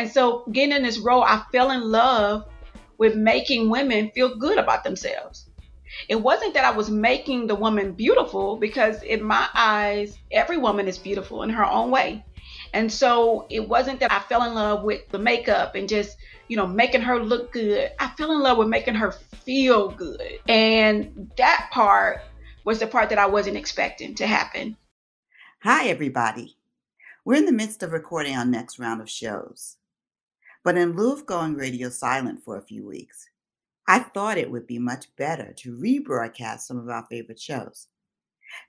And so getting in this role, I fell in love with making women feel good about themselves. It wasn't that I was making the woman beautiful because in my eyes, every woman is beautiful in her own way. And so it wasn't that I fell in love with the makeup and just, you know, making her look good. I fell in love with making her feel good. And that part was the part that I wasn't expecting to happen. Hi, everybody. We're in the midst of recording our next round of shows. But in lieu of going radio silent for a few weeks, I thought it would be much better to rebroadcast some of our favorite shows.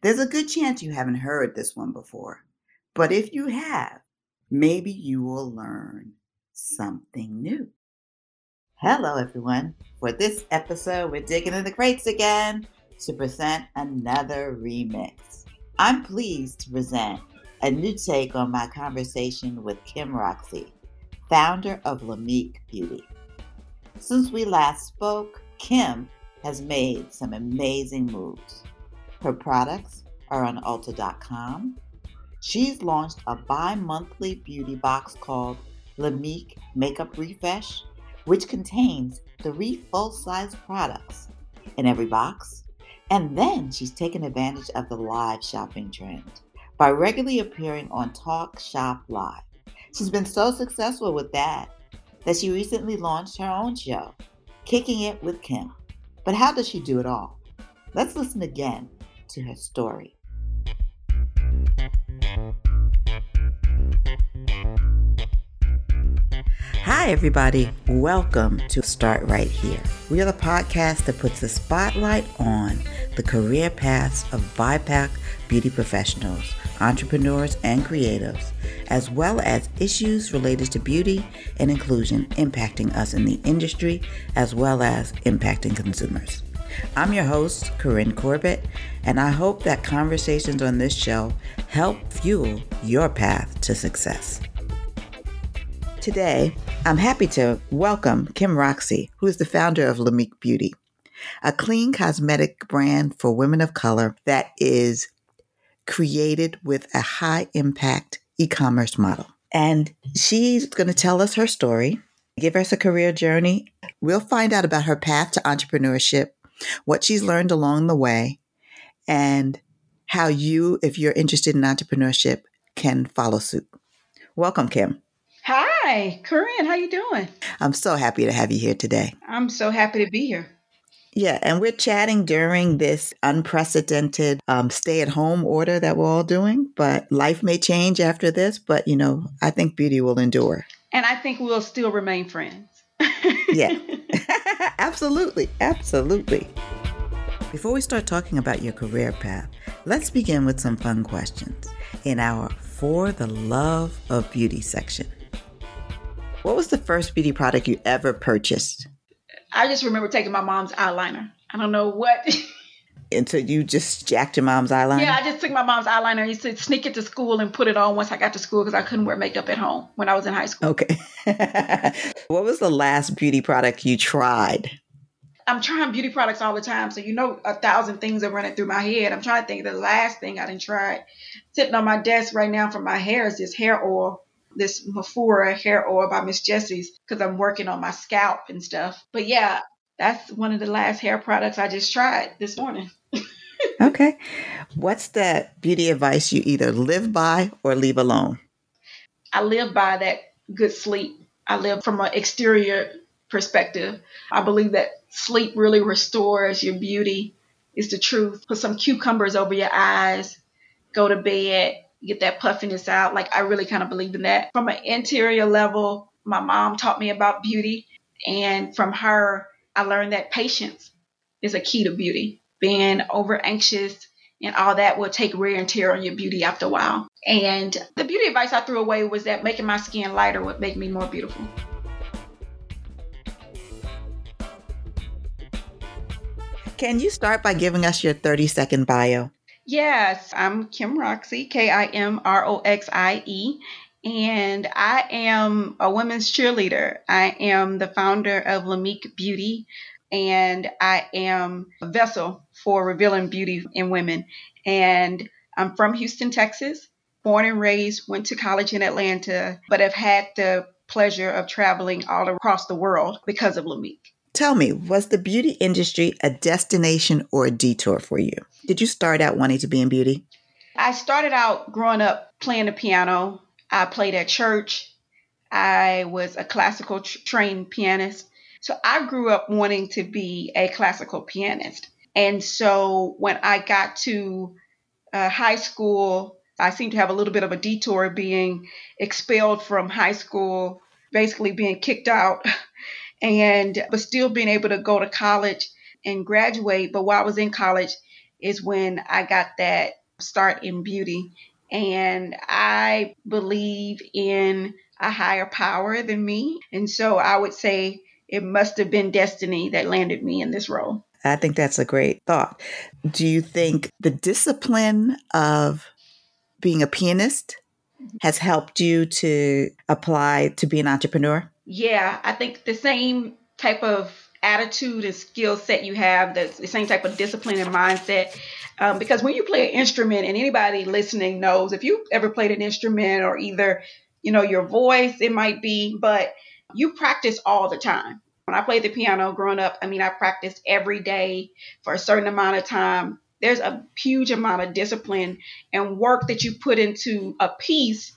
There's a good chance you haven't heard this one before, but if you have, maybe you will learn something new. Hello, everyone. For this episode, we're digging in the crates again to present another remix. I'm pleased to present a new take on my conversation with Kim Roxie, founder of Lamik Beauty. Since we last spoke, Kim has made some amazing moves. Her products are on Ulta.com. She's launched a bi monthly beauty box called Lamik Makeup Refresh, which contains three full size products in every box and then she's taken advantage of the live shopping trend by regularly appearing on Talk Shop Live. She's been so successful with that that she recently launched her own show, Kicking It with Kim. But how does she do it all? Let's listen again to her story. Hi, everybody. Welcome to Start Right Here. We are the podcast that puts the spotlight on the career paths of BIPOC beauty professionals, entrepreneurs, and creatives, as well as issues related to beauty and inclusion impacting us in the industry, as well as impacting consumers. I'm your host, Corinne Corbett, and I hope that conversations on this show help fuel your path to success. Today, I'm happy to welcome Kim Roxie, who is the founder of Lamik Beauty, a clean cosmetic brand for women of color that is created with a high impact e commerce model. And she's going to tell us her story, give us a career journey. We'll find out about her path to entrepreneurship, what she's learned along the way, and how you, if you're interested in entrepreneurship, can follow suit. Welcome, Kim. Hi, Corinne. How you doing? I'm so happy to have you here today. I'm so happy to be here. Yeah, and we're chatting during this unprecedented um, stay at home order that we're all doing. But life may change after this, but you know, I think beauty will endure. And I think we'll still remain friends. yeah, absolutely. Absolutely. Before we start talking about your career path, let's begin with some fun questions in our For the Love of Beauty section. What was the first beauty product you ever purchased? I just remember taking my mom's eyeliner. I don't know what. and so you just jacked your mom's eyeliner? Yeah, I just took my mom's eyeliner and used to sneak it to school and put it on once I got to school because I couldn't wear makeup at home when I was in high school. Okay. what was the last beauty product you tried? I'm trying beauty products all the time, so you know a thousand things are running through my head. I'm trying to think of the last thing I didn't try. Sitting on my desk right now for my hair is this hair oil this Mafura hair oil by Miss Jessie's because I'm working on my scalp and stuff. But yeah, that's one of the last hair products I just tried this morning. okay. What's the beauty advice you either live by or leave alone? I live by that good sleep. I live from an exterior perspective. I believe that sleep really restores your beauty. Is the truth. Put some cucumbers over your eyes. Go to bed get that puffiness out. Like I really kind of believe in that. From an interior level, my mom taught me about beauty. And from her, I learned that patience is a key to beauty. Being over anxious and all that will take wear and tear on your beauty after a while. And the beauty advice I threw away was that making my skin lighter would make me more beautiful. Can you start by giving us your 30 second bio? Yes, I'm Kim Roxie, K I M R O X I E, and I am a women's cheerleader. I am the founder of Lamik Beauty, and I am a vessel for revealing beauty in women. And I'm from Houston, Texas, born and raised, went to college in Atlanta, but have had the pleasure of traveling all across the world because of Lamik. Tell me, was the beauty industry a destination or a detour for you? Did you start out wanting to be in beauty? I started out growing up playing the piano. I played at church. I was a classical tr- trained pianist. So I grew up wanting to be a classical pianist. And so when I got to uh, high school, I seemed to have a little bit of a detour being expelled from high school, basically being kicked out, and but still being able to go to college and graduate. But while I was in college, is when I got that start in beauty. And I believe in a higher power than me. And so I would say it must have been destiny that landed me in this role. I think that's a great thought. Do you think the discipline of being a pianist mm-hmm. has helped you to apply to be an entrepreneur? Yeah, I think the same type of attitude and skill set you have, the, the same type of discipline and mindset. Um, because when you play an instrument, and anybody listening knows, if you ever played an instrument or either, you know, your voice, it might be, but you practice all the time. When I played the piano growing up, I mean, I practiced every day for a certain amount of time. There's a huge amount of discipline and work that you put into a piece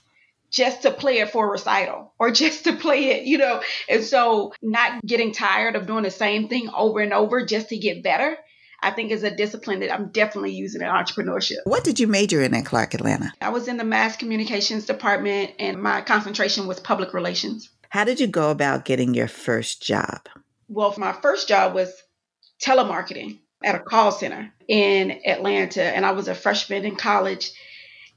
just to play it for a recital or just to play it, you know. And so, not getting tired of doing the same thing over and over just to get better. I think is a discipline that I'm definitely using in entrepreneurship. What did you major in at Clark Atlanta? I was in the mass communications department and my concentration was public relations. How did you go about getting your first job? Well, my first job was telemarketing at a call center in Atlanta, and I was a freshman in college.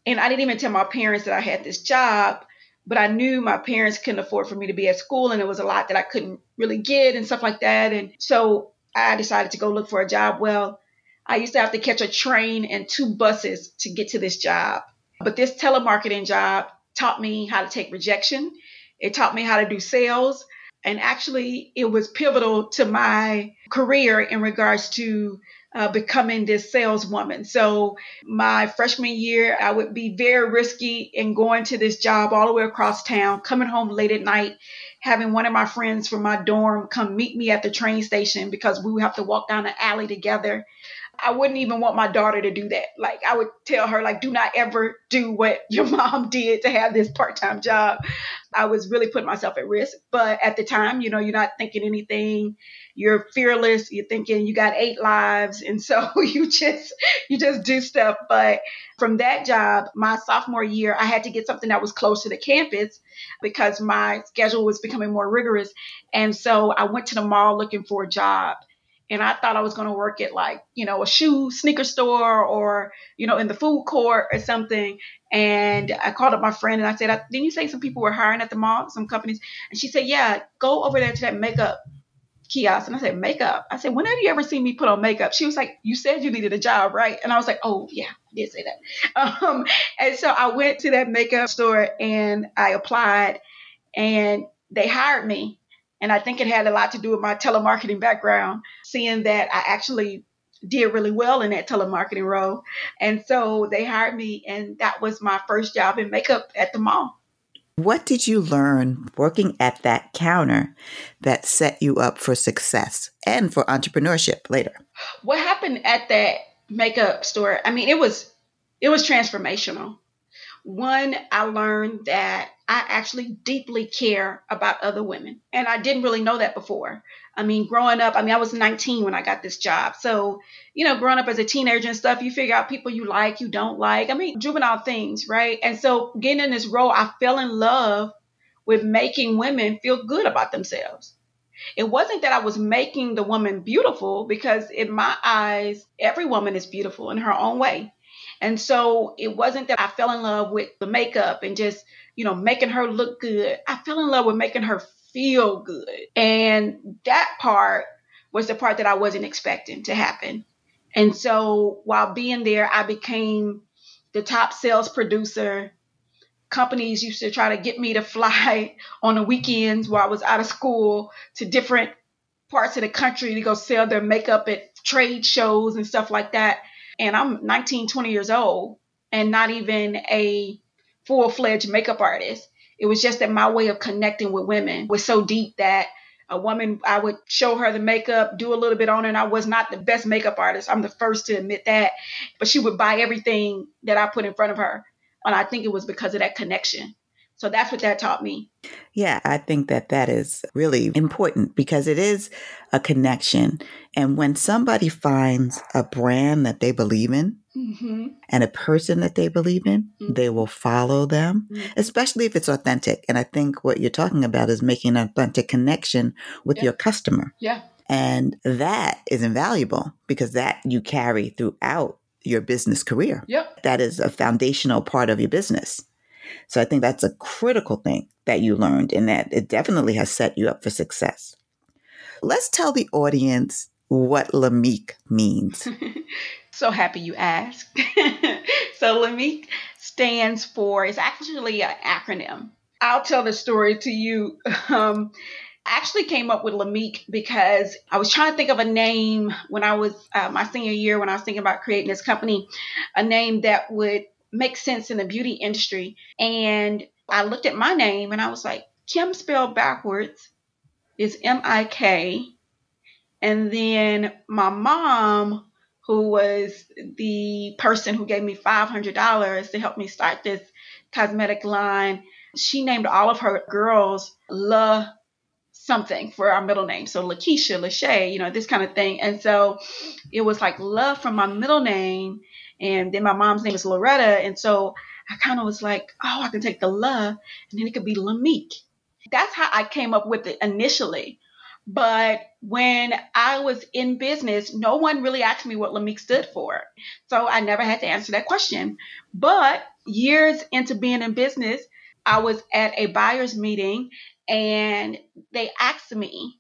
And I didn't even tell my parents that I had this job, but I knew my parents couldn't afford for me to be at school, and it was a lot that I couldn't really get and stuff like that. And so I decided to go look for a job. Well, I used to have to catch a train and two buses to get to this job. But this telemarketing job taught me how to take rejection. It taught me how to do sales. And actually, it was pivotal to my career in regards to uh, becoming this saleswoman. So, my freshman year, I would be very risky in going to this job all the way across town, coming home late at night, having one of my friends from my dorm come meet me at the train station because we would have to walk down the alley together. I wouldn't even want my daughter to do that. Like I would tell her, like, do not ever do what your mom did to have this part-time job. I was really putting myself at risk. But at the time, you know, you're not thinking anything. You're fearless. You're thinking you got eight lives. And so you just you just do stuff. But from that job, my sophomore year, I had to get something that was close to the campus because my schedule was becoming more rigorous. And so I went to the mall looking for a job and I thought I was going to work at like, you know, a shoe sneaker store or, you know, in the food court or something. And I called up my friend and I said, didn't you say some people were hiring at the mall, some companies? And she said, yeah, go over there to that makeup kiosk. And I said, makeup? I said, when have you ever seen me put on makeup? She was like, you said you needed a job, right? And I was like, oh, yeah, I did say that. Um, and so I went to that makeup store and I applied and they hired me and I think it had a lot to do with my telemarketing background, seeing that I actually did really well in that telemarketing role. And so they hired me, and that was my first job in makeup at the mall. What did you learn working at that counter that set you up for success and for entrepreneurship later? What happened at that makeup store? I mean, it was it was transformational. One, I learned that I actually deeply care about other women. And I didn't really know that before. I mean, growing up, I mean, I was 19 when I got this job. So, you know, growing up as a teenager and stuff, you figure out people you like, you don't like. I mean, juvenile things, right? And so getting in this role, I fell in love with making women feel good about themselves. It wasn't that I was making the woman beautiful because in my eyes, every woman is beautiful in her own way. And so it wasn't that I fell in love with the makeup and just, you know, making her look good. I fell in love with making her feel good. And that part was the part that I wasn't expecting to happen. And so while being there, I became the top sales producer. Companies used to try to get me to fly on the weekends while I was out of school to different parts of the country to go sell their makeup at trade shows and stuff like that and I'm 19, 20 years old and not even a full fledged makeup artist. It was just that my way of connecting with women was so deep that a woman, I would show her the makeup, do a little bit on her, And I was not the best makeup artist. I'm the first to admit that. But she would buy everything that I put in front of her. And I think it was because of that connection. So that's what that taught me. Yeah, I think that that is really important because it is a connection. And when somebody finds a brand that they believe in mm-hmm. and a person that they believe in, mm-hmm. they will follow them, mm-hmm. especially if it's authentic. And I think what you're talking about is making an authentic connection with yeah. your customer. Yeah. And that is invaluable because that you carry throughout your business career. Yep. That is a foundational part of your business. So I think that's a critical thing that you learned and that it definitely has set you up for success. Let's tell the audience what Lamik means. so happy you asked. so Lamik stands for, it's actually an acronym. I'll tell the story to you. Um, I actually came up with Lamik because I was trying to think of a name when I was uh, my senior year when I was thinking about creating this company, a name that would make sense in the beauty industry. And I looked at my name and I was like, Kim spelled backwards is M I K. And then my mom, who was the person who gave me $500 to help me start this cosmetic line, she named all of her girls La something for our middle name. So Lakeisha, Lachey, you know, this kind of thing. And so it was like love from my middle name and then my mom's name is Loretta. And so I kind of was like, oh, I can take the love and then it could be Lamik. That's how I came up with it initially. But when I was in business, no one really asked me what Lamik stood for. So I never had to answer that question. But years into being in business, I was at a buyer's meeting and they asked me,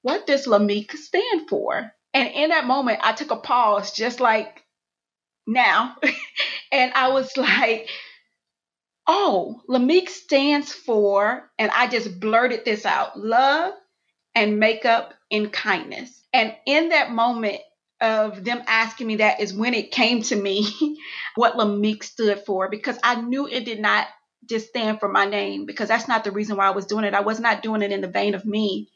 what does Lamik stand for? And in that moment, I took a pause, just like now. and I was like, oh, Lamik stands for, and I just blurted this out love and makeup and kindness. And in that moment of them asking me that is when it came to me what Lamik stood for because I knew it did not just stand for my name because that's not the reason why I was doing it. I was not doing it in the vein of me.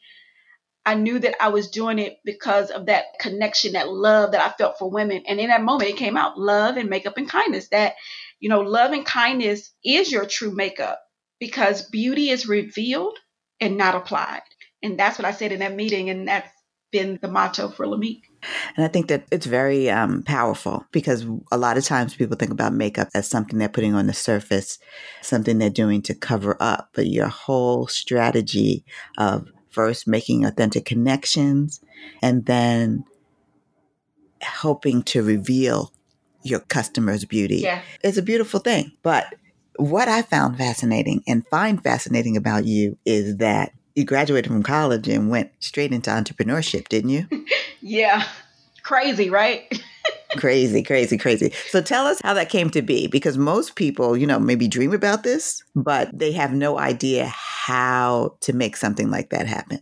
I knew that I was doing it because of that connection, that love that I felt for women. And in that moment, it came out love and makeup and kindness. That, you know, love and kindness is your true makeup because beauty is revealed and not applied. And that's what I said in that meeting. And that's been the motto for Lamik. And I think that it's very um, powerful because a lot of times people think about makeup as something they're putting on the surface, something they're doing to cover up. But your whole strategy of first making authentic connections and then hoping to reveal your customer's beauty yeah. is a beautiful thing. But what I found fascinating and find fascinating about you is that you graduated from college and went straight into entrepreneurship, didn't you? yeah. Crazy, right? crazy, crazy, crazy. So tell us how that came to be because most people, you know, maybe dream about this, but they have no idea how to make something like that happen.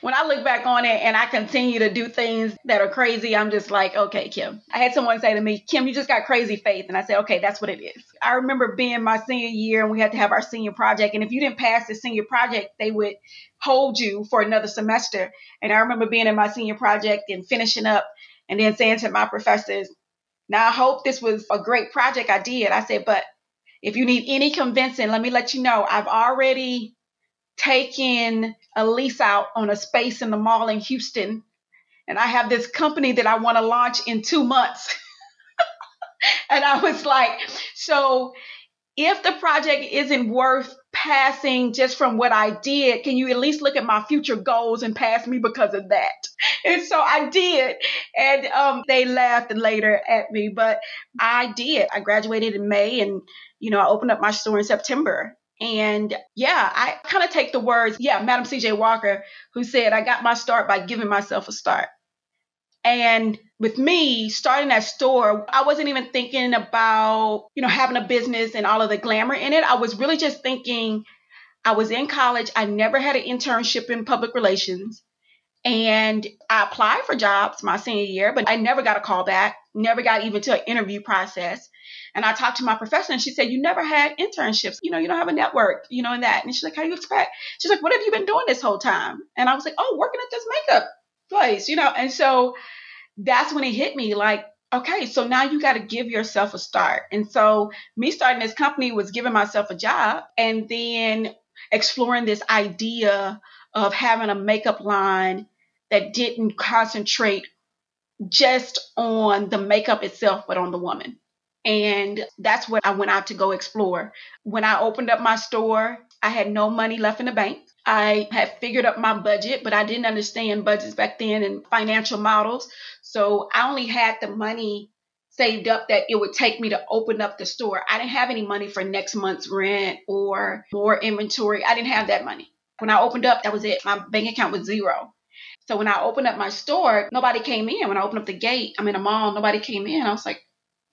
When I look back on it and I continue to do things that are crazy, I'm just like, okay, Kim. I had someone say to me, Kim, you just got crazy faith. And I said, okay, that's what it is. I remember being my senior year and we had to have our senior project. And if you didn't pass the senior project, they would hold you for another semester. And I remember being in my senior project and finishing up and then saying to my professors, now I hope this was a great project I did. I said, but if you need any convincing, let me let you know I've already taken a lease out on a space in the mall in Houston. And I have this company that I want to launch in two months. and I was like, so if the project isn't worth passing just from what I did, can you at least look at my future goals and pass me because of that? And so I did. And um, they laughed later at me, but I did. I graduated in May and, you know, I opened up my store in September. And yeah, I kind of take the words, yeah, Madam CJ Walker, who said, I got my start by giving myself a start. And with me starting that store, I wasn't even thinking about, you know, having a business and all of the glamour in it. I was really just thinking I was in college. I never had an internship in public relations. And I applied for jobs my senior year, but I never got a call back, never got even to an interview process. And I talked to my professor and she said, You never had internships. You know, you don't have a network, you know, and that. And she's like, How do you expect? She's like, What have you been doing this whole time? And I was like, Oh, working at this makeup place, you know. And so that's when it hit me like, okay, so now you got to give yourself a start. And so me starting this company was giving myself a job and then exploring this idea of having a makeup line that didn't concentrate just on the makeup itself, but on the woman. And that's what I went out to go explore. When I opened up my store, I had no money left in the bank. I had figured up my budget, but I didn't understand budgets back then and financial models. So I only had the money saved up that it would take me to open up the store. I didn't have any money for next month's rent or more inventory. I didn't have that money. When I opened up, that was it. My bank account was zero. So when I opened up my store, nobody came in. When I opened up the gate, I'm in a mall, nobody came in. I was like,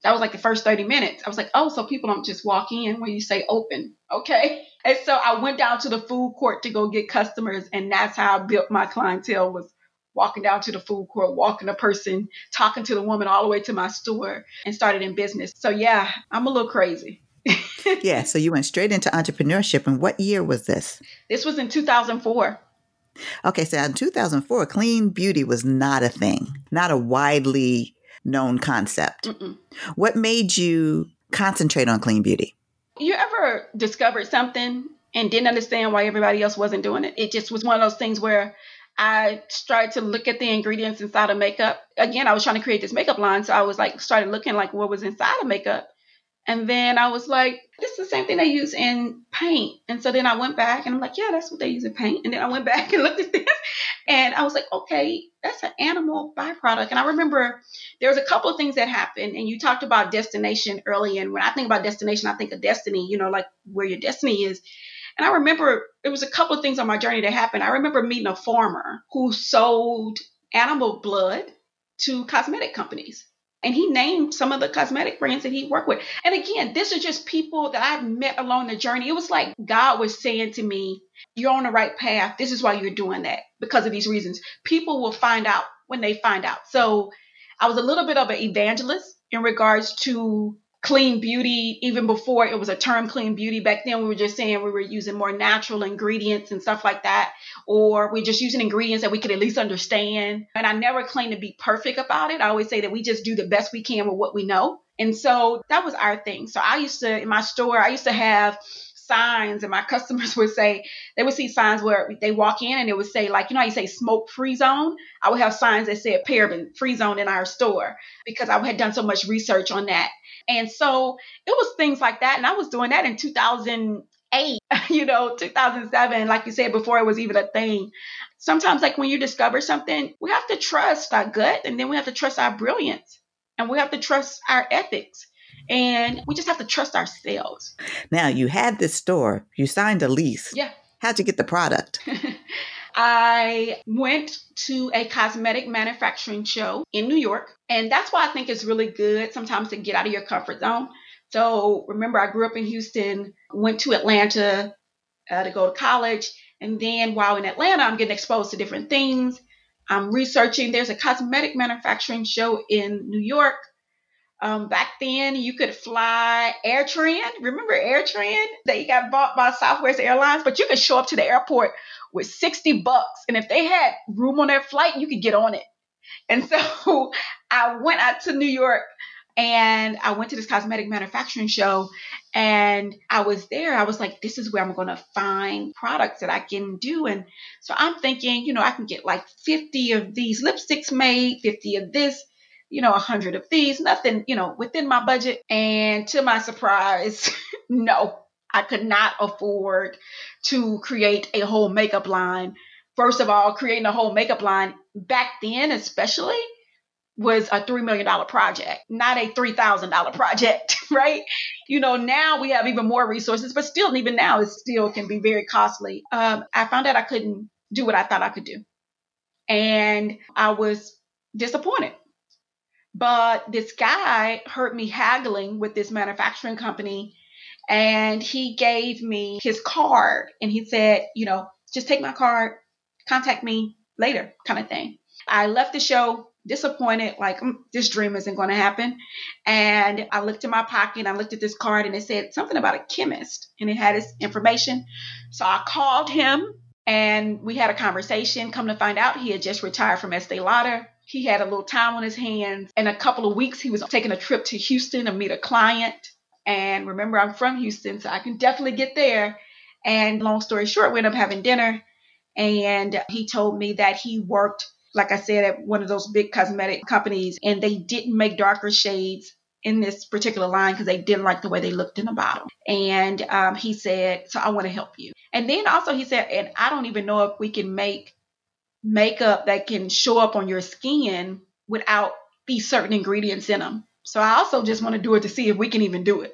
that was like the first 30 minutes. I was like, oh, so people don't just walk in when you say open. Okay. And so I went down to the food court to go get customers. And that's how I built my clientele was walking down to the food court, walking a person, talking to the woman all the way to my store and started in business. So yeah, I'm a little crazy. yeah. So you went straight into entrepreneurship. And what year was this? This was in 2004. Okay. So in 2004, clean beauty was not a thing, not a widely known concept. Mm-mm. What made you concentrate on clean beauty? You ever discovered something and didn't understand why everybody else wasn't doing it? It just was one of those things where I started to look at the ingredients inside of makeup. Again, I was trying to create this makeup line, so I was like started looking like what was inside of makeup. And then I was like, this is the same thing they use in paint. And so then I went back and I'm like, yeah, that's what they use in paint. And then I went back and looked at this and I was like, okay, that's an animal byproduct. And I remember there was a couple of things that happened. And you talked about destination early. And when I think about destination, I think of destiny, you know, like where your destiny is. And I remember it was a couple of things on my journey that happened. I remember meeting a farmer who sold animal blood to cosmetic companies. And he named some of the cosmetic brands that he worked with. And again, this is just people that I've met along the journey. It was like God was saying to me, You're on the right path. This is why you're doing that because of these reasons. People will find out when they find out. So I was a little bit of an evangelist in regards to clean beauty even before it was a term clean beauty. Back then we were just saying we were using more natural ingredients and stuff like that or we're just using ingredients that we could at least understand. And i never claim to be perfect about it. I always say that we just do the best we can with what we know. And so that was our thing. So i used to in my store i used to have signs and my customers would say they would see signs where they walk in and it would say like you know how you say smoke free zone? I would have signs that said paraben free zone in our store because i had done so much research on that and so it was things like that. And I was doing that in 2008, you know, 2007, like you said, before it was even a thing. Sometimes, like when you discover something, we have to trust our gut and then we have to trust our brilliance and we have to trust our ethics. And we just have to trust ourselves. Now, you had this store, you signed a lease. Yeah. How'd you get the product? I went to a cosmetic manufacturing show in New York. And that's why I think it's really good sometimes to get out of your comfort zone. So remember, I grew up in Houston, went to Atlanta uh, to go to college. And then while in Atlanta, I'm getting exposed to different things. I'm researching. There's a cosmetic manufacturing show in New York. Um, back then, you could fly AirTran. Remember AirTran? They got bought by Southwest Airlines, but you could show up to the airport with 60 bucks. And if they had room on their flight, you could get on it. And so I went out to New York and I went to this cosmetic manufacturing show and I was there. I was like, this is where I'm going to find products that I can do. And so I'm thinking, you know, I can get like 50 of these lipsticks made, 50 of this, you know, a 100 of these, nothing, you know, within my budget. And to my surprise, no, I could not afford to create a whole makeup line. First of all, creating a whole makeup line back then, especially, was a $3 million project, not a $3,000 project, right? You know, now we have even more resources, but still, even now, it still can be very costly. Um, I found out I couldn't do what I thought I could do. And I was disappointed. But this guy heard me haggling with this manufacturing company and he gave me his card and he said, you know, just take my card, contact me, later kind of thing. I left the show disappointed, like mm, this dream isn't going to happen. And I looked in my pocket, and I looked at this card, and it said something about a chemist, and it had his information. So I called him, and we had a conversation. Come to find out, he had just retired from Estee Lauder. He had a little time on his hands. In a couple of weeks, he was taking a trip to Houston to meet a client. And remember, I'm from Houston, so I can definitely get there. And long story short, we ended up having dinner. And he told me that he worked like I said, at one of those big cosmetic companies, and they didn't make darker shades in this particular line because they didn't like the way they looked in the bottle. And um, he said, So I want to help you. And then also he said, And I don't even know if we can make makeup that can show up on your skin without these certain ingredients in them. So I also just want to do it to see if we can even do it.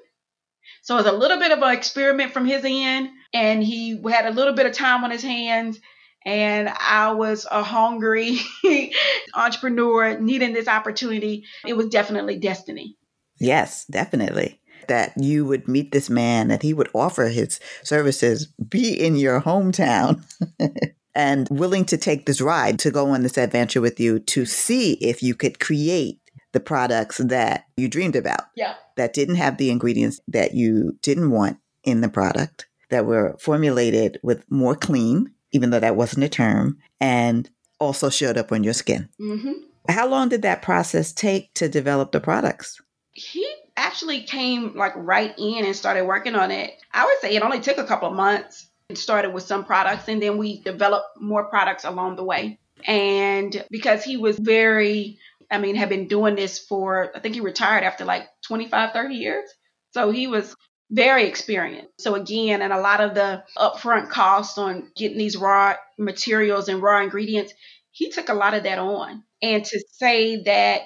So it's a little bit of an experiment from his end, and he had a little bit of time on his hands and I was a hungry entrepreneur needing this opportunity. It was definitely destiny. Yes, definitely. That you would meet this man, that he would offer his services, be in your hometown. and willing to take this ride to go on this adventure with you to see if you could create the products that you dreamed about. Yeah. That didn't have the ingredients that you didn't want in the product, that were formulated with more clean even though that wasn't a term, and also showed up on your skin. Mm-hmm. How long did that process take to develop the products? He actually came like right in and started working on it. I would say it only took a couple of months. It started with some products and then we developed more products along the way. And because he was very, I mean, had been doing this for, I think he retired after like 25, 30 years. So he was very experienced. So again, and a lot of the upfront costs on getting these raw materials and raw ingredients, he took a lot of that on. And to say that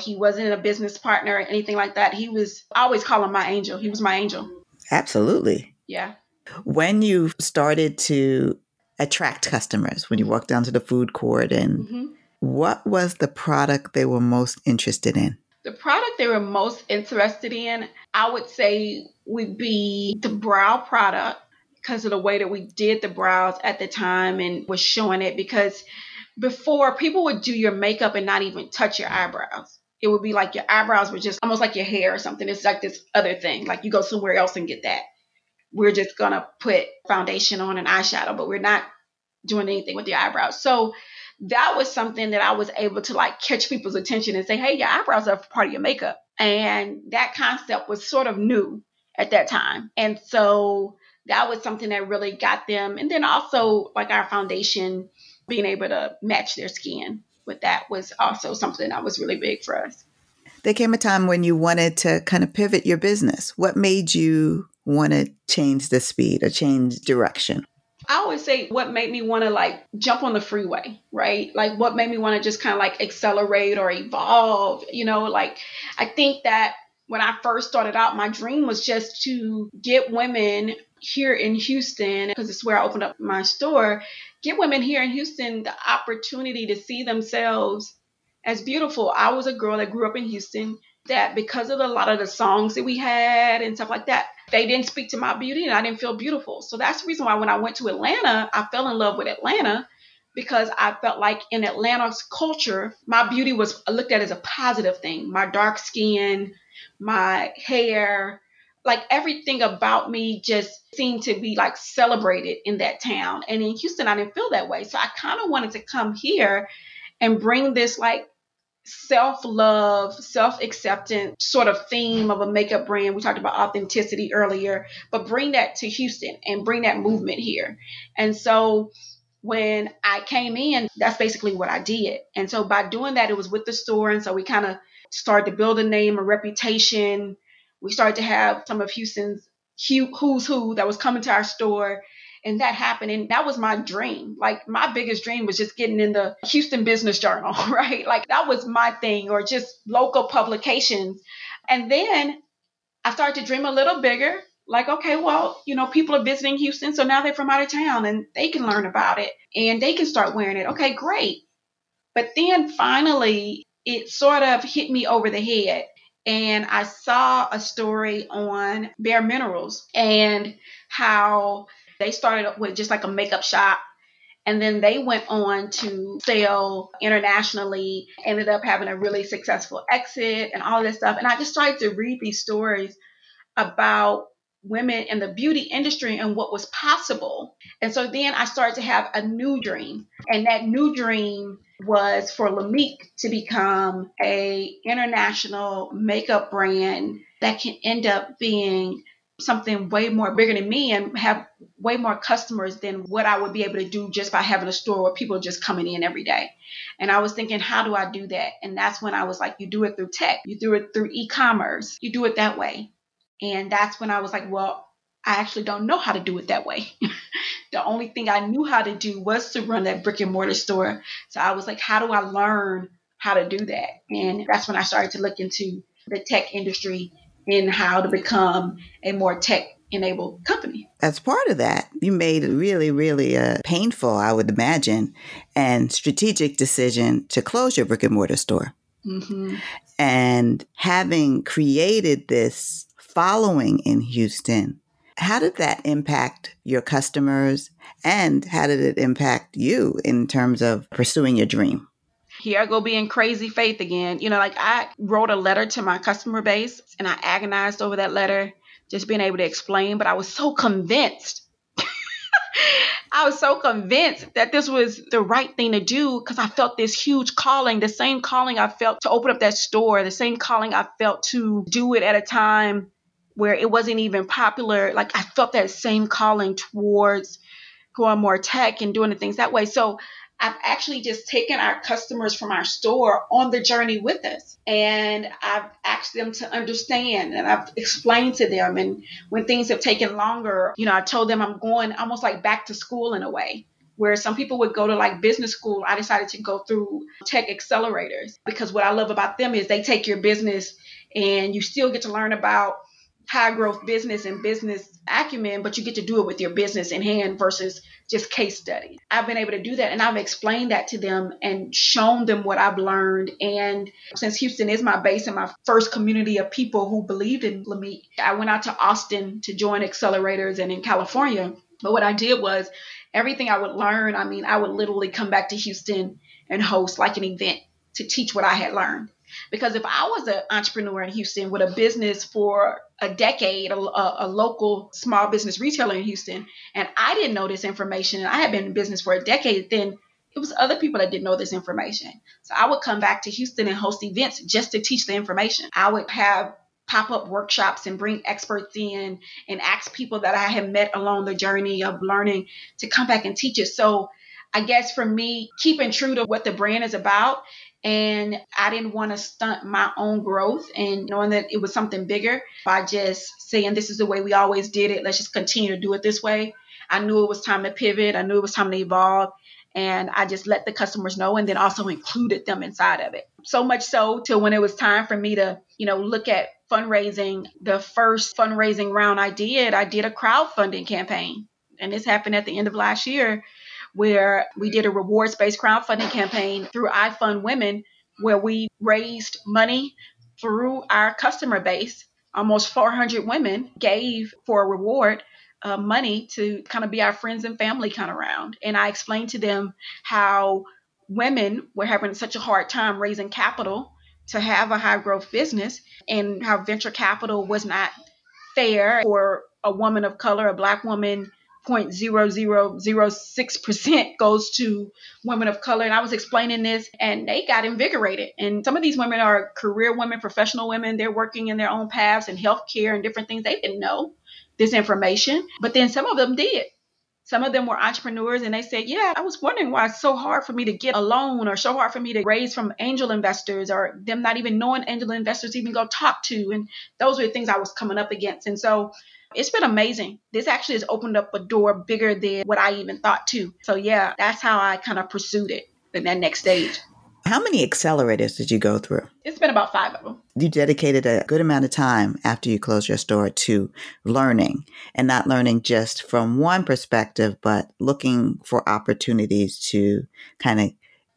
he wasn't a business partner or anything like that, he was I always call him my angel. He was my angel. Absolutely. Yeah. When you started to attract customers, when you walked down to the food court and mm-hmm. what was the product they were most interested in? The product they were most interested in, I would say, would be the brow product because of the way that we did the brows at the time and was showing it. Because before, people would do your makeup and not even touch your eyebrows. It would be like your eyebrows were just almost like your hair or something. It's like this other thing, like you go somewhere else and get that. We're just gonna put foundation on and eyeshadow, but we're not doing anything with your eyebrows. So that was something that I was able to like catch people's attention and say, hey, your eyebrows are part of your makeup. And that concept was sort of new at that time. And so that was something that really got them. And then also, like our foundation, being able to match their skin with that was also something that was really big for us. There came a time when you wanted to kind of pivot your business. What made you want to change the speed or change direction? I always say what made me want to like jump on the freeway, right? Like what made me want to just kind of like accelerate or evolve, you know, like I think that when I first started out, my dream was just to get women here in Houston, because it's where I opened up my store, get women here in Houston the opportunity to see themselves as beautiful. I was a girl that grew up in Houston that because of a lot of the songs that we had and stuff like that, they didn't speak to my beauty and I didn't feel beautiful. So that's the reason why when I went to Atlanta, I fell in love with Atlanta because I felt like in Atlanta's culture, my beauty was looked at as a positive thing. My dark skin, my hair, like everything about me just seemed to be like celebrated in that town. And in Houston, I didn't feel that way. So I kind of wanted to come here and bring this like self love, self acceptance sort of theme of a makeup brand. We talked about authenticity earlier, but bring that to Houston and bring that movement here. And so when I came in, that's basically what I did. And so by doing that, it was with the store. And so we kind of started to build a name, a reputation. We started to have some of Houston's who's who that was coming to our store and that happened and that was my dream. Like my biggest dream was just getting in the houston business journal right? Like that was my thing or just local publications. And then i started to dream a little bigger like okay well you know people are visiting houston so now they're from out of town and they can learn about it and they can start wearing it. Okay great. But then finally it sort of hit me over the head and I saw a story on Bare Minerals and how they started with just like a makeup shop And then they went on to sell internationally, ended up having a really successful exit and all this stuff. And I just started to read these stories about women in the beauty industry and what was possible. And so then I started to have a new dream. And that new dream was for Lamik to become a international makeup brand that can end up being something way more bigger than me and have way more customers than what I would be able to do just by having a store where people are just coming in every day. And I was thinking, how do I do that? And that's when I was like, you do it through tech, you do it through e commerce, you do it that way. And that's when I was like, well, I actually don't know how to do it that way. the only thing I knew how to do was to run that brick and mortar store. So I was like, how do I learn how to do that? And that's when I started to look into the tech industry and how to become a more tech enabled company. As part of that, you made a really, really uh, painful, I would imagine, and strategic decision to close your brick and mortar store. Mm-hmm. And having created this following in Houston, how did that impact your customers and how did it impact you in terms of pursuing your dream? Here I go being crazy faith again. You know, like I wrote a letter to my customer base and I agonized over that letter, just being able to explain, but I was so convinced. I was so convinced that this was the right thing to do because I felt this huge calling, the same calling I felt to open up that store, the same calling I felt to do it at a time where it wasn't even popular. Like I felt that same calling towards going more tech and doing the things that way. So I've actually just taken our customers from our store on the journey with us. And I've asked them to understand and I've explained to them. And when things have taken longer, you know, I told them I'm going almost like back to school in a way. Where some people would go to like business school, I decided to go through tech accelerators because what I love about them is they take your business and you still get to learn about high growth business and business acumen, but you get to do it with your business in hand versus just case studies. I've been able to do that and I've explained that to them and shown them what I've learned. And since Houston is my base and my first community of people who believed in Lamik, I went out to Austin to join accelerators and in California. But what I did was everything I would learn, I mean, I would literally come back to Houston and host like an event to teach what I had learned. Because if I was an entrepreneur in Houston with a business for a decade, a, a, local small business retailer in Houston, and I didn't know this information, and I had been in business for a decade, then it was other people that didn't know this information. So I would come back to Houston and host events just to teach the information. I would have pop up workshops and bring experts in and ask people that I had met along the journey of learning to come back and teach it. So I guess for me, keeping true to what the brand is about and I didn't want to stunt my own growth and knowing that it was something bigger by just saying this is the way we always did it. Let's just continue to do it this way. I knew it was time to pivot. I knew it was time to evolve. And I just let the customers know and then also included them inside of it. So much so till when it was time for me to, you know, look at fundraising, the first fundraising round I did, I did a crowdfunding campaign. And this happened at the end of last year where we did a rewards based crowdfunding campaign through iFund Women, where we raised money through our customer base. Almost 400 women gave for a reward uh, money to kind of be our friends and family kind of round. And I explained to them how women were having such a hard time raising capital to have a high growth business and how venture capital was not fair for a woman of color, a black woman 0.0006% goes to women of color. And I was explaining this and they got invigorated. And some of these women are career women, professional women. They're working in their own paths and healthcare and different things. They didn't know this information, but then some of them did. Some of them were entrepreneurs and they said, Yeah, I was wondering why it's so hard for me to get a loan or so hard for me to raise from angel investors or them not even knowing angel investors even go talk to. And those were the things I was coming up against. And so it's been amazing. This actually has opened up a door bigger than what I even thought too. So yeah, that's how I kind of pursued it in that next stage. How many accelerators did you go through? It's been about five of them. You dedicated a good amount of time after you closed your store to learning and not learning just from one perspective, but looking for opportunities to kind of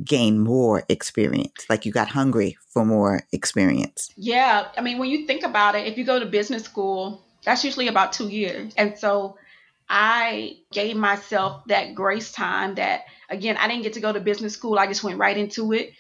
gain more experience. Like you got hungry for more experience. Yeah. I mean, when you think about it, if you go to business school, that's usually about two years. And so I gave myself that grace time that, again, I didn't get to go to business school. I just went right into it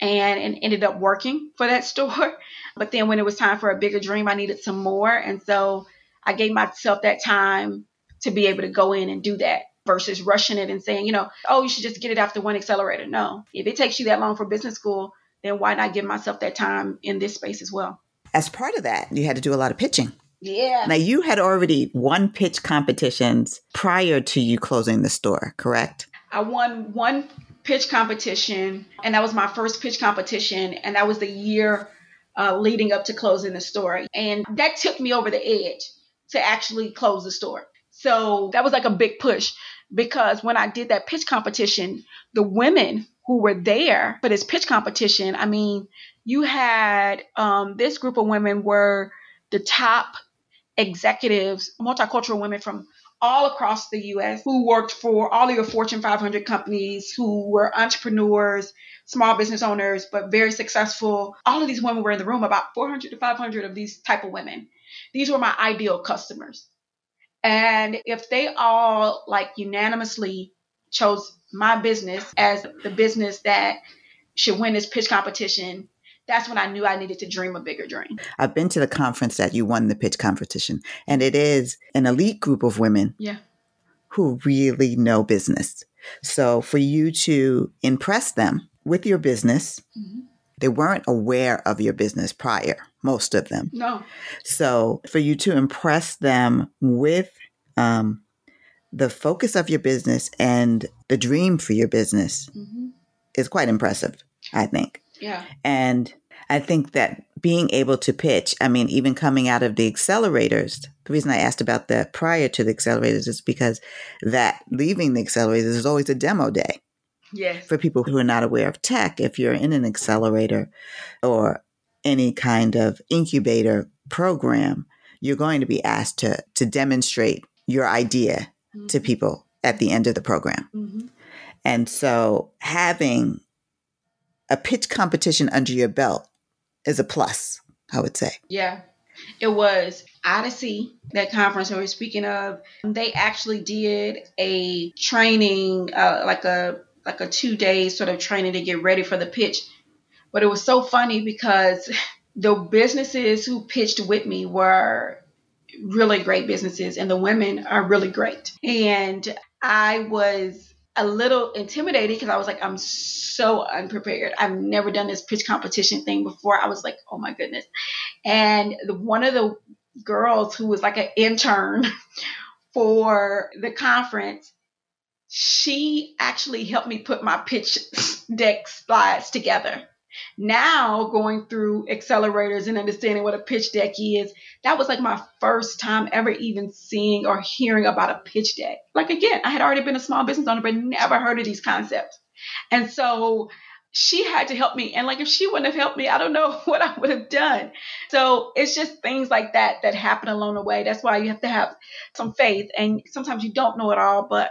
and, and ended up working for that store. But then when it was time for a bigger dream, I needed some more. And so I gave myself that time to be able to go in and do that versus rushing it and saying, you know, oh, you should just get it after one accelerator. No, if it takes you that long for business school, then why not give myself that time in this space as well? As part of that, you had to do a lot of pitching. Yeah. Now, you had already won pitch competitions prior to you closing the store, correct? I won one pitch competition, and that was my first pitch competition, and that was the year uh, leading up to closing the store. And that took me over the edge to actually close the store. So that was like a big push because when I did that pitch competition, the women who were there for this pitch competition, I mean, you had um, this group of women were the top executives, multicultural women from all across the US who worked for all of your Fortune 500 companies, who were entrepreneurs, small business owners, but very successful. All of these women were in the room, about 400 to 500 of these type of women. These were my ideal customers. And if they all like unanimously chose my business as the business that should win this pitch competition, that's when I knew I needed to dream a bigger dream. I've been to the conference that you won the pitch competition, and it is an elite group of women yeah. who really know business. So for you to impress them with your business, mm-hmm. they weren't aware of your business prior, most of them. No. So for you to impress them with um, the focus of your business and the dream for your business mm-hmm. is quite impressive, I think. Yeah. And I think that being able to pitch, I mean, even coming out of the accelerators, the reason I asked about the prior to the accelerators is because that leaving the accelerators is always a demo day. Yes. For people who are not aware of tech, if you're in an accelerator or any kind of incubator program, you're going to be asked to to demonstrate your idea mm-hmm. to people at the end of the program. Mm-hmm. And so having a pitch competition under your belt is a plus, I would say. Yeah. It was Odyssey, that conference we were speaking of. They actually did a training, uh, like a like a two day sort of training to get ready for the pitch. But it was so funny because the businesses who pitched with me were really great businesses, and the women are really great. And I was a little intimidated because I was like, I'm so unprepared. I've never done this pitch competition thing before. I was like, oh my goodness. And the, one of the girls who was like an intern for the conference, she actually helped me put my pitch deck slides together. Now, going through accelerators and understanding what a pitch deck is, that was like my first time ever even seeing or hearing about a pitch deck. Like, again, I had already been a small business owner, but never heard of these concepts. And so she had to help me. And like, if she wouldn't have helped me, I don't know what I would have done. So it's just things like that that happen along the way. That's why you have to have some faith. And sometimes you don't know it all, but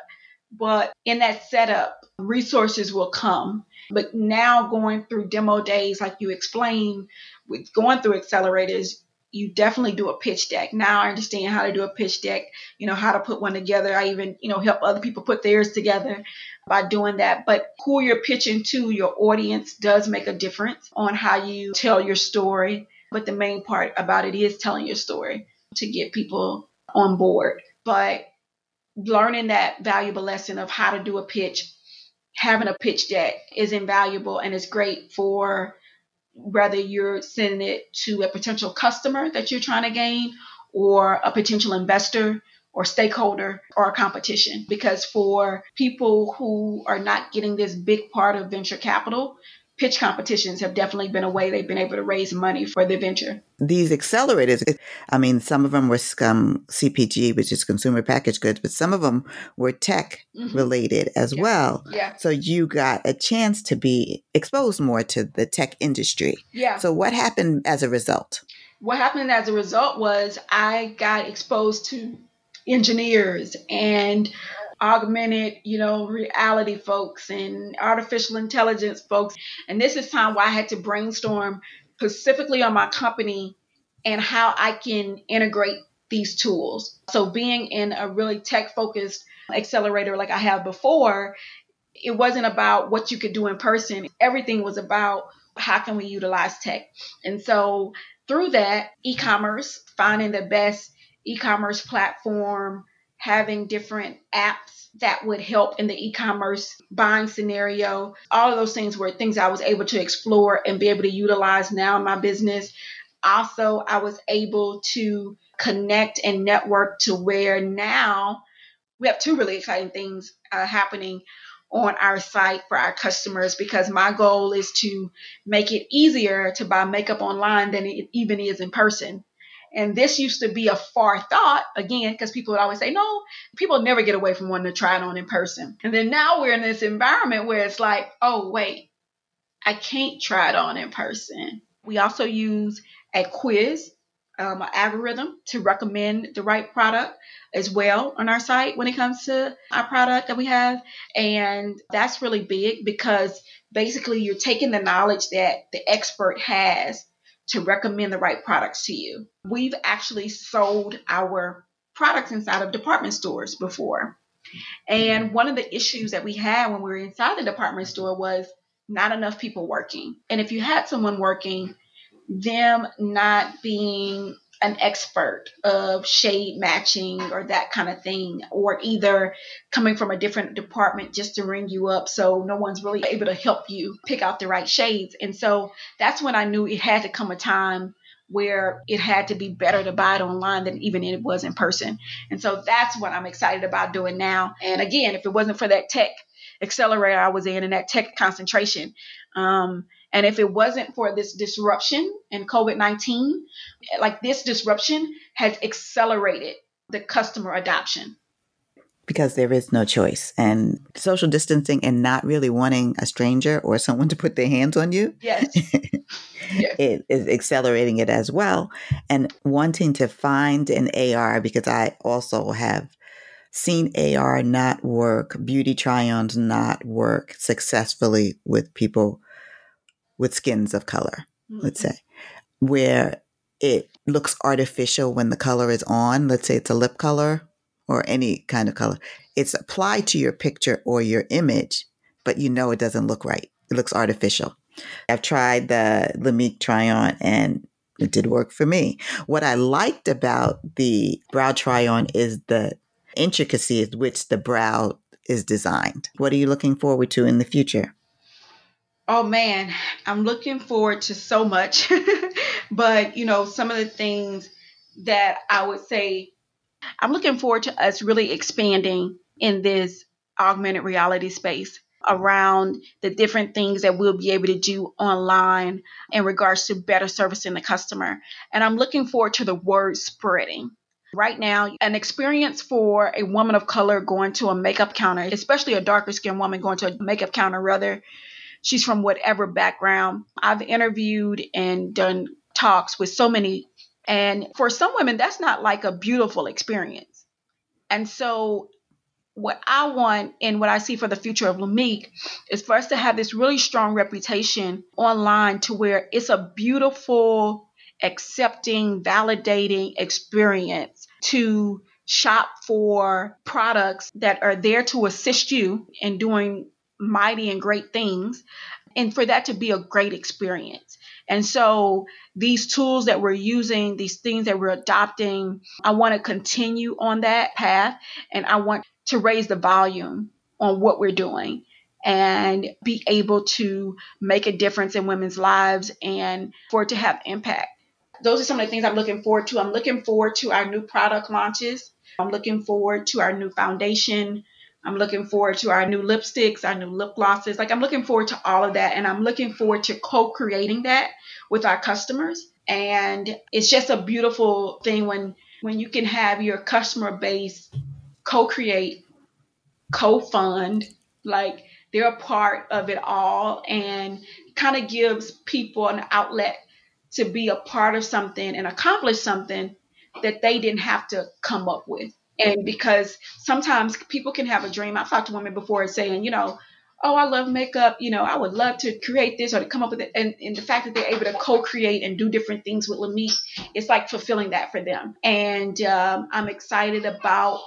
but in that setup, resources will come. But now going through demo days, like you explained, with going through accelerators, you definitely do a pitch deck. Now I understand how to do a pitch deck, you know, how to put one together. I even, you know, help other people put theirs together by doing that. But who you're pitching to, your audience does make a difference on how you tell your story. But the main part about it is telling your story to get people on board. But learning that valuable lesson of how to do a pitch, having a pitch deck is invaluable and it's great for whether you're sending it to a potential customer that you're trying to gain or a potential investor or stakeholder or a competition. Because for people who are not getting this big part of venture capital, pitch competitions have definitely been a way they've been able to raise money for the venture. These accelerators, I mean, some of them were um, CPG, which is consumer packaged goods, but some of them were tech mm-hmm. related as yeah. well. Yeah. So you got a chance to be exposed more to the tech industry. Yeah. So what happened as a result? What happened as a result was I got exposed to engineers and augmented, you know, reality folks and artificial intelligence folks. And this is time where I had to brainstorm specifically on my company and how I can integrate these tools. So being in a really tech focused accelerator like I have before, it wasn't about what you could do in person. Everything was about how can we utilize tech. And so through that, e-commerce, finding the best e-commerce platform, having different apps that would help in the e-commerce buying scenario. All of those things were things I was able to explore and be able to utilize now in my business. Also, I was able to connect and network to where now we have two really exciting things uh, happening on our site for our customers because my goal is to make it easier to buy makeup online than it even is in person. And this used to be a far thought, again, because people would always say, no, people never get away from wanting to try it on in person. And then now we're in this environment where it's like, oh, wait, I can't try it on in person. We also use a quiz, um, an algorithm to recommend the right product as well on our site when it comes to our product that we have. And that's really big because basically you're taking the knowledge that the expert has to recommend the right products to you. We've actually sold our products inside of department stores before. And one of the issues that we had when we were inside the department store was not enough people working. And if you had someone working, them not being an expert of shade matching or that kind of thing, or either coming from a different department just to ring you up so no one's really able to help you pick out the right shades. And so that's when I knew it had to come a time where it had to be better to buy it online than even it was in person. And so that's what I'm excited about doing now. And again, if it wasn't for that tech accelerator I was in and that tech concentration, um, and if it wasn't for this disruption in COVID 19, like this disruption has accelerated the customer adoption. Because there is no choice. And social distancing and not really wanting a stranger or someone to put their hands on you. Yes. yes. It is accelerating it as well. And wanting to find an AR, because I also have seen AR not work, beauty try ons not work successfully with people with skins of color, mm-hmm. let's say, where it looks artificial when the color is on. Let's say it's a lip color or any kind of color. It's applied to your picture or your image, but you know it doesn't look right. It looks artificial. I've tried the Lamik try on and it did work for me. What I liked about the brow try on is the intricacy with which the brow is designed. What are you looking forward to in the future? Oh man, I'm looking forward to so much. but, you know, some of the things that I would say I'm looking forward to us really expanding in this augmented reality space around the different things that we'll be able to do online in regards to better servicing the customer. And I'm looking forward to the word spreading. Right now, an experience for a woman of color going to a makeup counter, especially a darker skinned woman going to a makeup counter, rather, she's from whatever background. I've interviewed and done talks with so many, and for some women, that's not like a beautiful experience. And so, what I want and what I see for the future of Lamik is for us to have this really strong reputation online to where it's a beautiful, accepting, validating experience to shop for products that are there to assist you in doing mighty and great things and for that to be a great experience. And so these tools that we're using, these things that we're adopting, I want to continue on that path and I want to raise the volume on what we're doing and be able to make a difference in women's lives and for it to have impact. Those are some of the things I'm looking forward to. I'm looking forward to our new product launches. I'm looking forward to our new foundation I'm looking forward to our new lipsticks, our new lip glosses. Like I'm looking forward to all of that and I'm looking forward to co-creating that with our customers. And it's just a beautiful thing when when you can have your customer base co-create, co-fund, like they're a part of it all and kind of gives people an outlet to be a part of something and accomplish something that they didn't have to come up with. And because sometimes people can have a dream. I've talked to women before saying, you know, oh, I love makeup. You know, I would love to create this or to come up with it. And, and the fact that they're able to co-create and do different things with Lamik, it's like fulfilling that for them. And um, I'm excited about.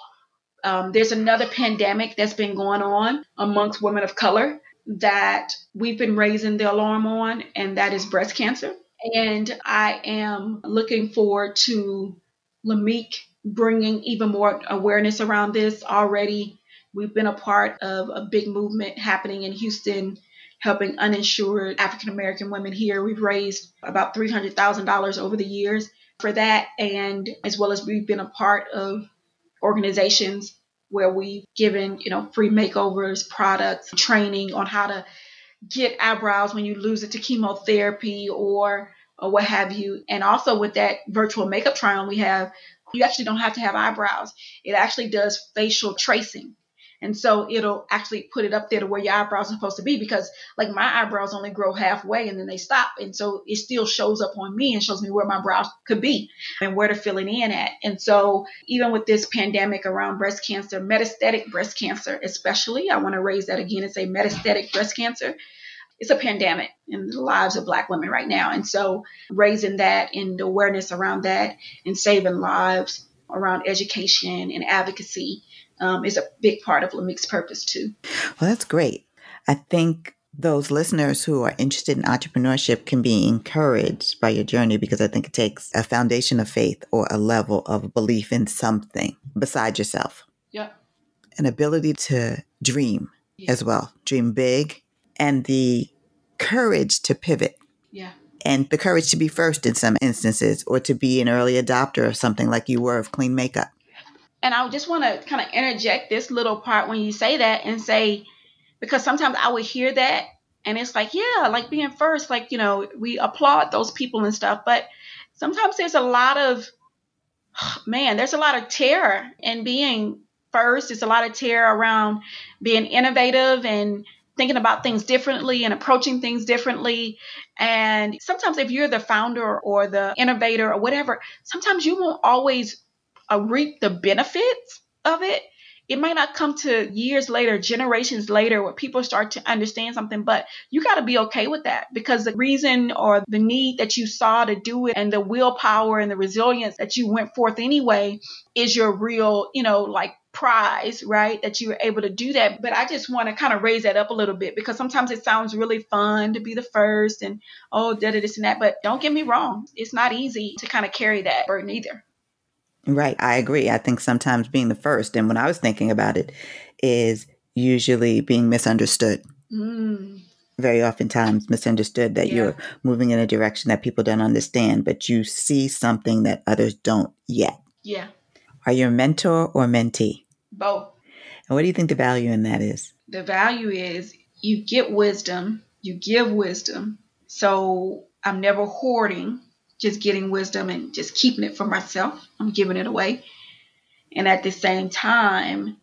Um, there's another pandemic that's been going on amongst women of color that we've been raising the alarm on, and that is breast cancer. And I am looking forward to Lamik bringing even more awareness around this already. We've been a part of a big movement happening in Houston, helping uninsured African American women here. We've raised about $300,000 over the years for that, and as well as we've been a part of organizations where we've given, you know, free makeovers, products, training on how to get eyebrows when you lose it to chemotherapy or or what have you. And also with that virtual makeup trial we have, you actually don't have to have eyebrows. It actually does facial tracing. And so it'll actually put it up there to where your eyebrows are supposed to be because like my eyebrows only grow halfway and then they stop. And so it still shows up on me and shows me where my brows could be and where to fill it in at. And so even with this pandemic around breast cancer, metastatic breast cancer, especially, I want to raise that again and say metastatic breast cancer it's a pandemic in the lives of black women right now. And so raising that and the awareness around that and saving lives around education and advocacy um, is a big part of Lamik's purpose too. Well, that's great. I think those listeners who are interested in entrepreneurship can be encouraged by your journey because I think it takes a foundation of faith or a level of belief in something beside yourself. Yep. An ability to dream yeah. as well, dream big and the courage to pivot. Yeah. And the courage to be first in some instances or to be an early adopter of something like you were of clean makeup. And I just want to kind of interject this little part when you say that and say, because sometimes I would hear that and it's like, yeah, like being first, like, you know, we applaud those people and stuff. But sometimes there's a lot of, man, there's a lot of terror in being first. There's a lot of terror around being innovative and thinking about things differently and approaching things differently. And sometimes, if you're the founder or the innovator or whatever, sometimes you won't always uh, reap the benefits of it. It might not come to years later, generations later, where people start to understand something, but you got to be okay with that because the reason or the need that you saw to do it and the willpower and the resilience that you went forth anyway is your real, you know, like prize, right? That you were able to do that. But I just want to kind of raise that up a little bit because sometimes it sounds really fun to be the first and oh, da da this and that. But don't get me wrong, it's not easy to kind of carry that burden either. Right. I agree. I think sometimes being the first, and when I was thinking about it, is usually being misunderstood. Mm. Very oftentimes misunderstood that yeah. you're moving in a direction that people don't understand, but you see something that others don't yet. Yeah. Are you a mentor or mentee? Both. And what do you think the value in that is? The value is you get wisdom, you give wisdom. So I'm never hoarding, just getting wisdom and just keeping it for myself. I'm giving it away. And at the same time,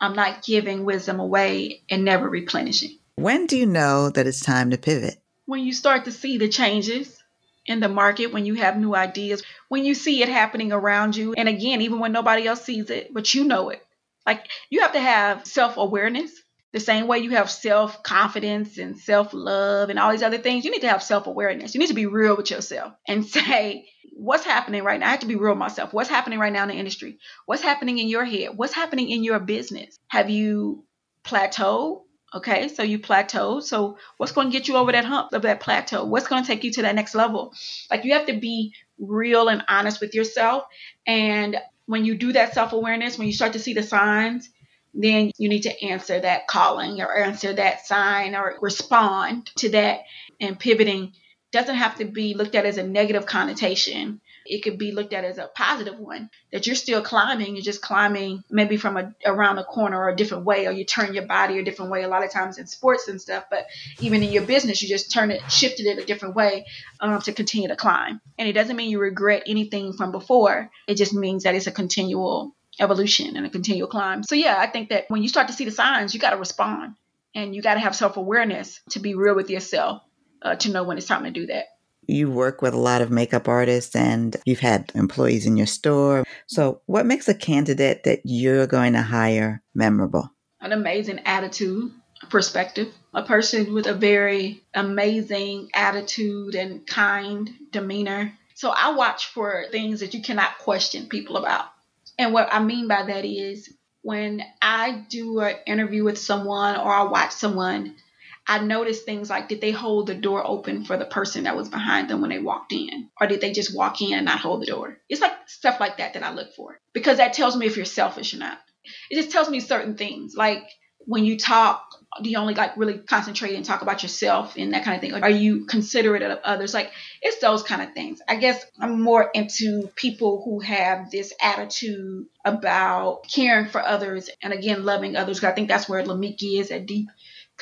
I'm not giving wisdom away and never replenishing. When do you know that it's time to pivot? When you start to see the changes in the market, when you have new ideas, when you see it happening around you. And again, even when nobody else sees it, but you know it. Like you have to have self awareness. The same way you have self confidence and self love and all these other things, you need to have self awareness. You need to be real with yourself and say, what's happening right now? I have to be real myself. What's happening right now in the industry? What's happening in your head? What's happening in your business? Have you plateaued? Okay, so you plateau. So what's going to get you over that hump of that plateau? What's going to take you to that next level? Like you have to be real and honest with yourself. And when you do that self awareness, when you start to see the signs, then you need to answer that calling or answer that sign or respond to that. And pivoting doesn't have to be looked at as a negative connotation it could be looked at as a positive one that you're still climbing you're just climbing maybe from a around a corner or a different way or you turn your body a different way a lot of times in sports and stuff but even in your business you just turn it shifted it a different way um, to continue to climb. And it doesn't mean you regret anything from before it just means that it's a continual evolution and a continual climb. So yeah i think that when you start to see the signs you got to respond and you got to have self-awareness to be real with yourself uh, to know when it's time to do that you work with a lot of makeup artists and you've had employees in your store. So, what makes a candidate that you're going to hire memorable? An amazing attitude, perspective, a person with a very amazing attitude and kind demeanor. So I watch for things that you cannot question people about. And what I mean by that is when I do an interview with someone or I watch someone, I notice things like did they hold the door open for the person that was behind them when they walked in? Or did they just walk in and not hold the door? It's like stuff like that that I look for because that tells me if you're selfish or not. It just tells me certain things. Like when you talk, do you only like really concentrate and talk about yourself and that kind of thing? Are you considerate of others? Like it's those kind of things. I guess I'm more into people who have this attitude about caring for others and again loving others. I think that's where Lamiki is at deep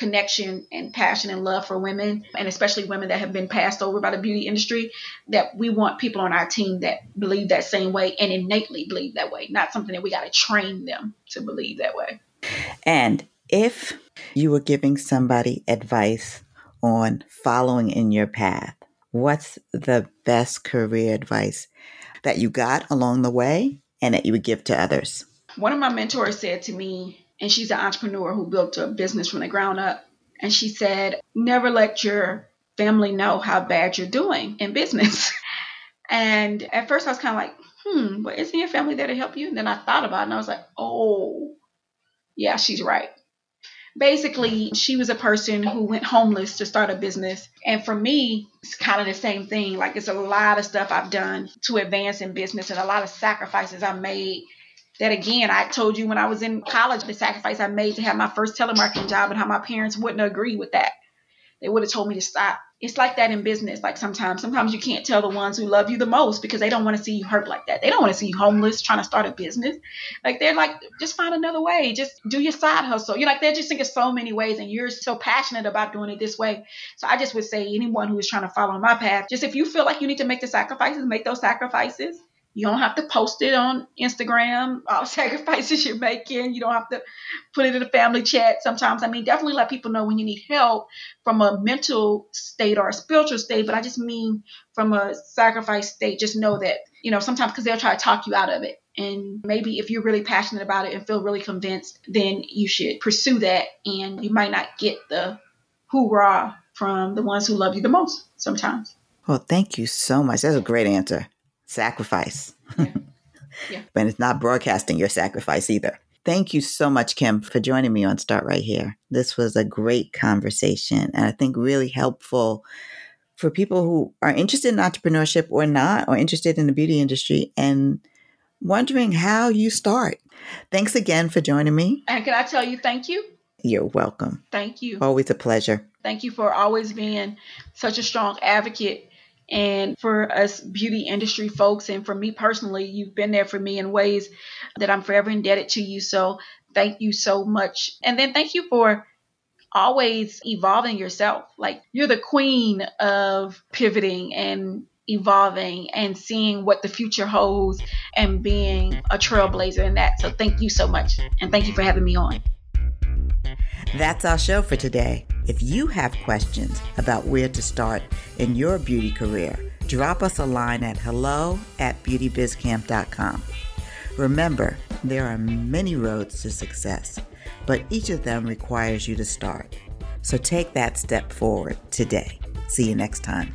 connection and passion and love for women and especially women that have been passed over by the beauty industry that we want people on our team that believe that same way and innately believe that way not something that we got to train them to believe that way. And if you were giving somebody advice on following in your path what's the best career advice that you got along the way and that you would give to others? One of my mentors said to me and she's an entrepreneur who built a business from the ground up. And she said, never let your family know how bad you're doing in business. and at first I was kind of like, hmm, but isn't your family there to help you? And then I thought about it and I was like, oh, yeah, she's right. Basically, she was a person who went homeless to start a business. And for me, it's kind of the same thing. Like, it's a lot of stuff I've done to advance in business and a lot of sacrifices I've made that again, I told you when I was in college, the sacrifice I made to have my first telemarketing job and how my parents wouldn't agree with that. They would have told me to stop. It's like that in business. Like sometimes, sometimes you can't tell the ones who love you the most because they don't want to see you hurt like that. They don't want to see you homeless trying to start a business. Like they're like, just find another way. Just do your side hustle. You're like, they're just thinking so many ways and you're so passionate about doing it this way. So I just would say anyone who is trying to follow my path, just if you feel like you need to make the sacrifices, make those sacrifices you don't have to post it on Instagram, all sacrifices you're making. You don't have to put it in a family chat sometimes. I mean, definitely let people know when you need help from a mental state or a spiritual state, but I just mean from a sacrifice state, just know that, you know, sometimes because they'll try to talk you out of it. And maybe if you're really passionate about it and feel really convinced, then you should pursue that. And you might not get the hoorah from the ones who love you the most sometimes. Well, thank you so much. That's a great answer sacrifice. Yeah. Yeah. but it's not broadcasting your sacrifice either. Thank you so much, Kim, for joining me on Start Right Here. This was a great conversation and I think really helpful for people who are interested in entrepreneurship or not, or interested in the beauty industry and wondering how you start. Thanks again for joining me. And can I tell you thank you? You're welcome. Thank you. Always a pleasure. Thank you for always being such a strong advocate and for us beauty industry folks, and for me personally, you've been there for me in ways that I'm forever indebted to you. So thank you so much. And then thank you for always evolving yourself. Like you're the queen of pivoting and evolving and seeing what the future holds and being a trailblazer in that. So thank you so much. And thank you for having me on. That's our show for today. If you have questions about where to start in your beauty career, drop us a line at hello at beautybizcamp.com. Remember, there are many roads to success, but each of them requires you to start. So take that step forward today. See you next time.